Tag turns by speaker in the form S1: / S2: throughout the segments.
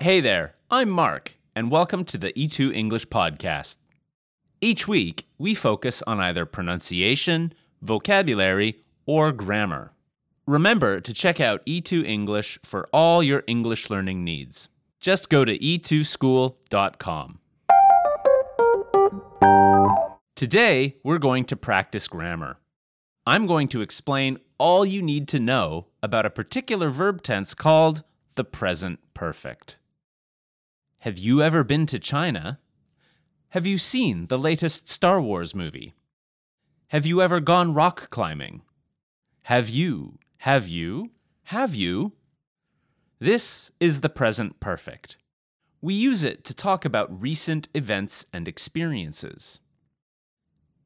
S1: Hey there, I'm Mark, and welcome to the E2 English Podcast. Each week, we focus on either pronunciation, vocabulary, or grammar. Remember to check out E2 English for all your English learning needs. Just go to e2school.com. Today, we're going to practice grammar. I'm going to explain all you need to know about a particular verb tense called the present perfect. Have you ever been to China? Have you seen the latest Star Wars movie? Have you ever gone rock climbing? Have you? Have you? Have you? This is the present perfect. We use it to talk about recent events and experiences.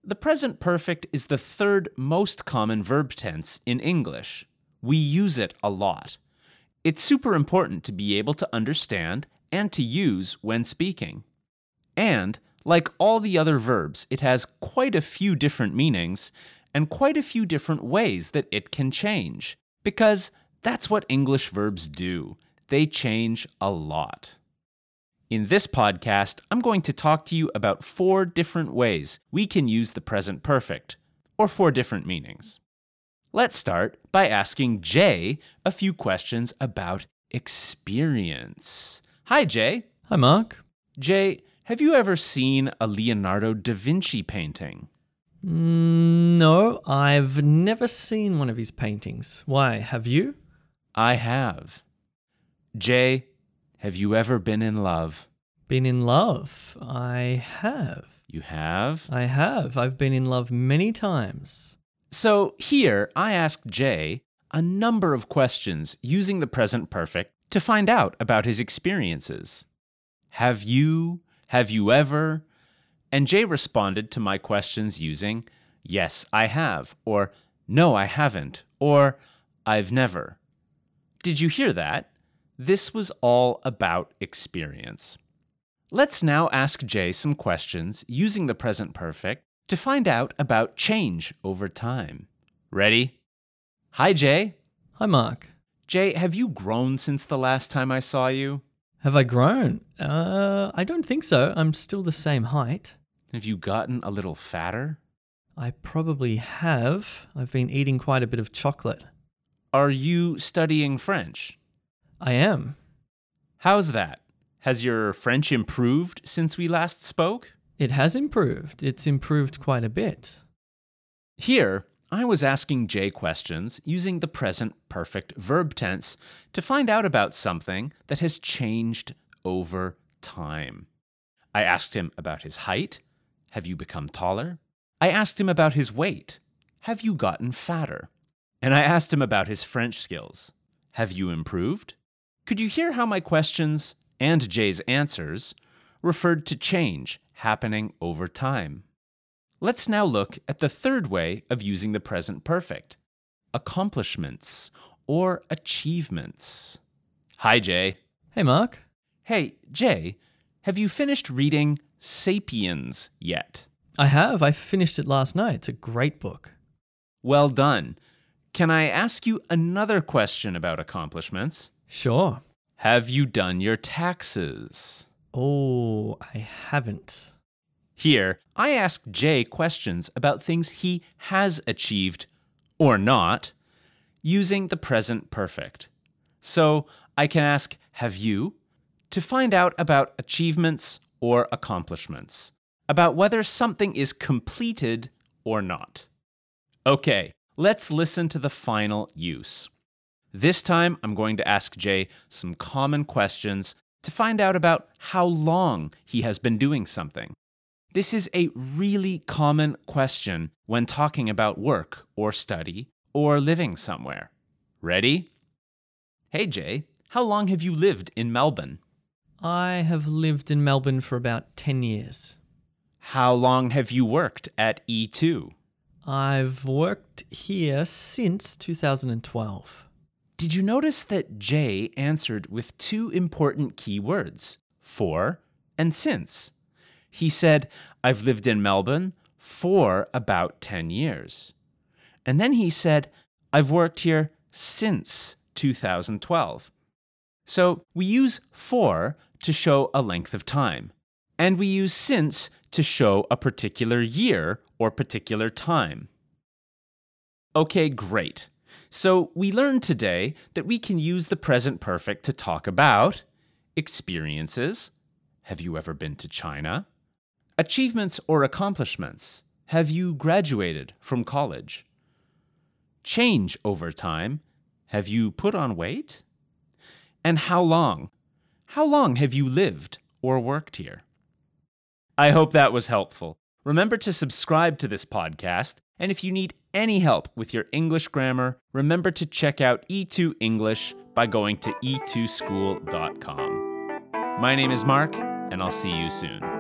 S1: The present perfect is the third most common verb tense in English. We use it a lot. It's super important to be able to understand and to use when speaking. And, like all the other verbs, it has quite a few different meanings and quite a few different ways that it can change. Because that's what English verbs do, they change a lot. In this podcast, I'm going to talk to you about four different ways we can use the present perfect, or four different meanings. Let's start by asking Jay a few questions about experience. Hi, Jay.
S2: Hi, Mark.
S1: Jay, have you ever seen a Leonardo da Vinci painting?
S2: Mm, no, I've never seen one of his paintings. Why, have you?
S1: I have. Jay, have you ever been in love?
S2: Been in love? I have.
S1: You have?
S2: I have. I've been in love many times.
S1: So here, I asked Jay a number of questions using the present perfect to find out about his experiences. Have you? Have you ever? And Jay responded to my questions using yes, I have, or no, I haven't, or I've never. Did you hear that? This was all about experience. Let's now ask Jay some questions using the present perfect to find out about change over time. Ready? Hi, Jay.
S2: Hi, Mark.
S1: Jay, have you grown since the last time I saw you?
S2: Have I grown? Uh, I don't think so. I'm still the same height.
S1: Have you gotten a little fatter?
S2: I probably have. I've been eating quite a bit of chocolate.
S1: Are you studying French?
S2: I am.
S1: How's that? Has your French improved since we last spoke?
S2: It has improved. It's improved quite a bit.
S1: Here, I was asking Jay questions using the present perfect verb tense to find out about something that has changed over time. I asked him about his height. Have you become taller? I asked him about his weight. Have you gotten fatter? And I asked him about his French skills. Have you improved? Could you hear how my questions and Jay's answers referred to change happening over time? Let's now look at the third way of using the present perfect accomplishments or achievements. Hi, Jay.
S2: Hey, Mark.
S1: Hey, Jay, have you finished reading Sapiens yet?
S2: I have. I finished it last night. It's a great book.
S1: Well done. Can I ask you another question about accomplishments?
S2: Sure.
S1: Have you done your taxes?
S2: Oh, I haven't.
S1: Here, I ask Jay questions about things he has achieved or not using the present perfect. So I can ask, Have you? to find out about achievements or accomplishments, about whether something is completed or not. Okay, let's listen to the final use. This time, I'm going to ask Jay some common questions to find out about how long he has been doing something. This is a really common question when talking about work or study or living somewhere. Ready? Hey Jay, how long have you lived in Melbourne?
S2: I have lived in Melbourne for about 10 years.
S1: How long have you worked at E E2?
S2: I've worked here since 2012.
S1: Did you notice that Jay answered with two important key words, for and since? He said, I've lived in Melbourne for about 10 years. And then he said, I've worked here since 2012. So we use for to show a length of time, and we use since to show a particular year or particular time. Okay, great. So we learned today that we can use the present perfect to talk about experiences. Have you ever been to China? Achievements or accomplishments. Have you graduated from college? Change over time. Have you put on weight? And how long? How long have you lived or worked here? I hope that was helpful. Remember to subscribe to this podcast, and if you need any help with your English grammar, remember to check out E2 English by going to e2school.com. My name is Mark, and I'll see you soon.